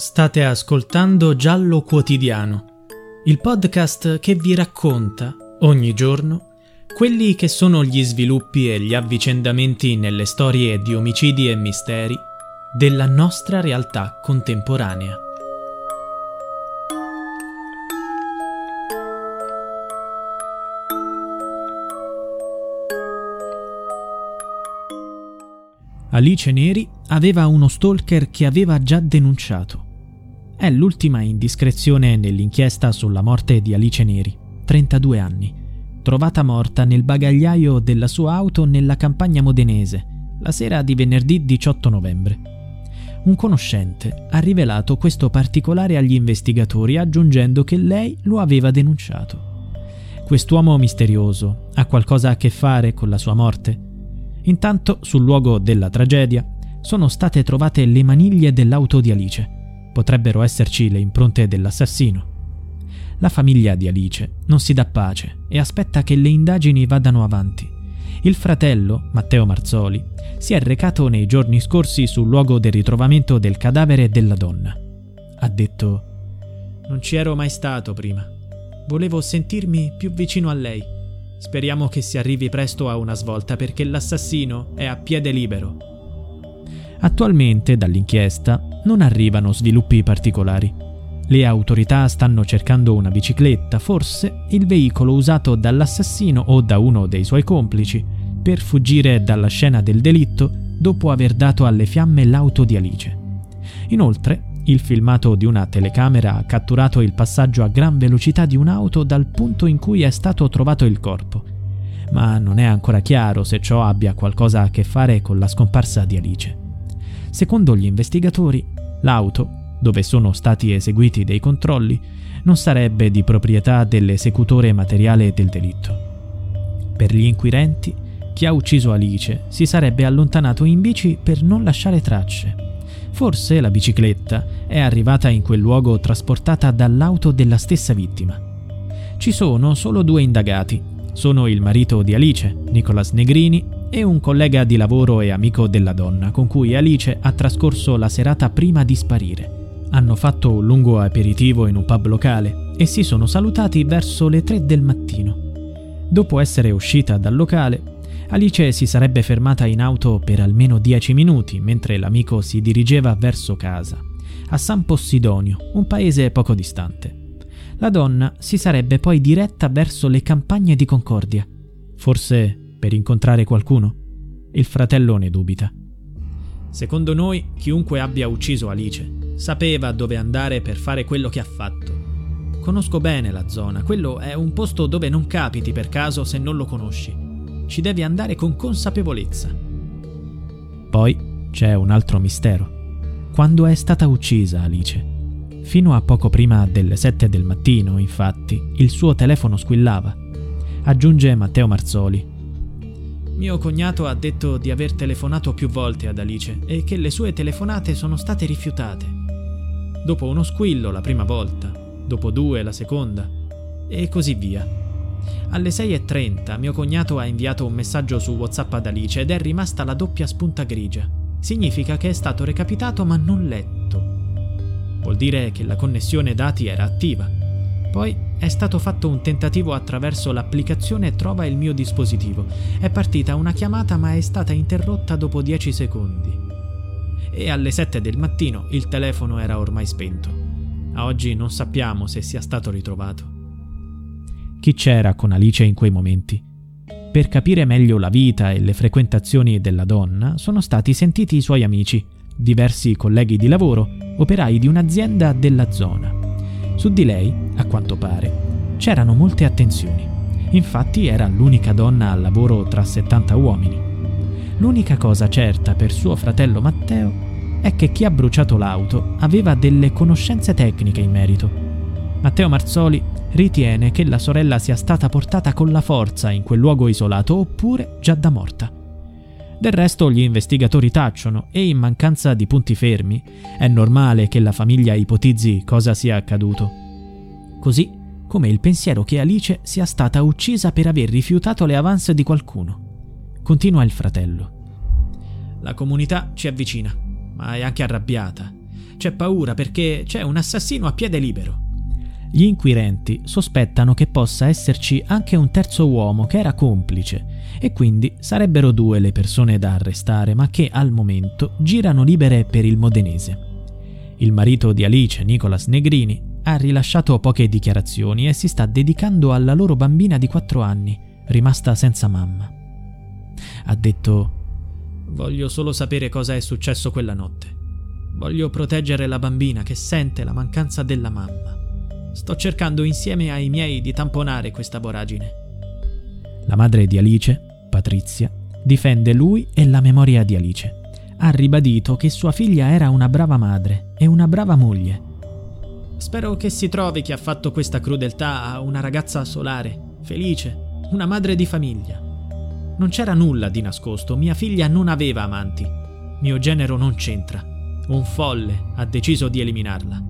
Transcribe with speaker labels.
Speaker 1: State ascoltando Giallo Quotidiano, il podcast che vi racconta ogni giorno quelli che sono gli sviluppi e gli avvicendamenti nelle storie di omicidi e misteri della nostra realtà contemporanea. Alice Neri aveva uno stalker che aveva già denunciato. È l'ultima indiscrezione nell'inchiesta sulla morte di Alice Neri, 32 anni, trovata morta nel bagagliaio della sua auto nella campagna modenese, la sera di venerdì 18 novembre. Un conoscente ha rivelato questo particolare agli investigatori aggiungendo che lei lo aveva denunciato. Quest'uomo misterioso ha qualcosa a che fare con la sua morte? Intanto, sul luogo della tragedia, sono state trovate le maniglie dell'auto di Alice Potrebbero esserci le impronte dell'assassino. La famiglia di Alice non si dà pace e aspetta che le indagini vadano avanti. Il fratello, Matteo Marzoli, si è recato nei giorni scorsi sul luogo del ritrovamento del cadavere della donna. Ha detto Non ci ero mai stato prima. Volevo sentirmi più vicino a lei. Speriamo che si arrivi presto a una svolta perché l'assassino è a piede libero. Attualmente, dall'inchiesta, non arrivano sviluppi particolari. Le autorità stanno cercando una bicicletta, forse il veicolo usato dall'assassino o da uno dei suoi complici, per fuggire dalla scena del delitto dopo aver dato alle fiamme l'auto di Alice. Inoltre, il filmato di una telecamera ha catturato il passaggio a gran velocità di un'auto dal punto in cui è stato trovato il corpo, ma non è ancora chiaro se ciò abbia qualcosa a che fare con la scomparsa di Alice. Secondo gli investigatori, l'auto, dove sono stati eseguiti dei controlli, non sarebbe di proprietà dell'esecutore materiale del delitto. Per gli inquirenti, chi ha ucciso Alice si sarebbe allontanato in bici per non lasciare tracce. Forse la bicicletta è arrivata in quel luogo trasportata dall'auto della stessa vittima. Ci sono solo due indagati. Sono il marito di Alice, Nicolas Negrini, e un collega di lavoro e amico della donna con cui Alice ha trascorso la serata prima di sparire. Hanno fatto un lungo aperitivo in un pub locale e si sono salutati verso le 3 del mattino. Dopo essere uscita dal locale, Alice si sarebbe fermata in auto per almeno 10 minuti mentre l'amico si dirigeva verso casa, a San Possidonio, un paese poco distante. La donna si sarebbe poi diretta verso le campagne di Concordia, forse per incontrare qualcuno? Il fratello ne dubita. Secondo noi, chiunque abbia ucciso Alice sapeva dove andare per fare quello che ha fatto. Conosco bene la zona, quello è un posto dove non capiti per caso se non lo conosci. Ci devi andare con consapevolezza. Poi c'è un altro mistero. Quando è stata uccisa Alice? Fino a poco prima delle 7 del mattino, infatti, il suo telefono squillava. Aggiunge Matteo Marzoli, mio cognato ha detto di aver telefonato più volte ad Alice e che le sue telefonate sono state rifiutate. Dopo uno squillo la prima volta, dopo due la seconda, e così via. Alle 6.30 mio cognato ha inviato un messaggio su WhatsApp ad Alice ed è rimasta la doppia spunta grigia. Significa che è stato recapitato ma non letto. Vuol dire che la connessione dati era attiva. Poi è stato fatto un tentativo attraverso l'applicazione Trova il mio dispositivo. È partita una chiamata ma è stata interrotta dopo 10 secondi. E alle 7 del mattino il telefono era ormai spento. A oggi non sappiamo se sia stato ritrovato. Chi c'era con Alice in quei momenti? Per capire meglio la vita e le frequentazioni della donna sono stati sentiti i suoi amici, diversi colleghi di lavoro, operai di un'azienda della zona. Su di lei, a quanto pare, c'erano molte attenzioni. Infatti era l'unica donna al lavoro tra 70 uomini. L'unica cosa certa per suo fratello Matteo è che chi ha bruciato l'auto aveva delle conoscenze tecniche in merito. Matteo Marzoli ritiene che la sorella sia stata portata con la forza in quel luogo isolato oppure già da morta. Del resto gli investigatori tacciono e in mancanza di punti fermi è normale che la famiglia ipotizzi cosa sia accaduto. Così come il pensiero che Alice sia stata uccisa per aver rifiutato le avance di qualcuno. Continua il fratello. La comunità ci avvicina, ma è anche arrabbiata. C'è paura perché c'è un assassino a piede libero. Gli inquirenti sospettano che possa esserci anche un terzo uomo che era complice e quindi sarebbero due le persone da arrestare ma che al momento girano libere per il modenese. Il marito di Alice, Nicolas Negrini, ha rilasciato poche dichiarazioni e si sta dedicando alla loro bambina di 4 anni, rimasta senza mamma. Ha detto Voglio solo sapere cosa è successo quella notte. Voglio proteggere la bambina che sente la mancanza della mamma. Sto cercando insieme ai miei di tamponare questa voragine. La madre di Alice, Patrizia, difende lui e la memoria di Alice. Ha ribadito che sua figlia era una brava madre e una brava moglie. Spero che si trovi chi ha fatto questa crudeltà a una ragazza solare, felice, una madre di famiglia. Non c'era nulla di nascosto, mia figlia non aveva amanti. Mio genero non c'entra. Un folle ha deciso di eliminarla.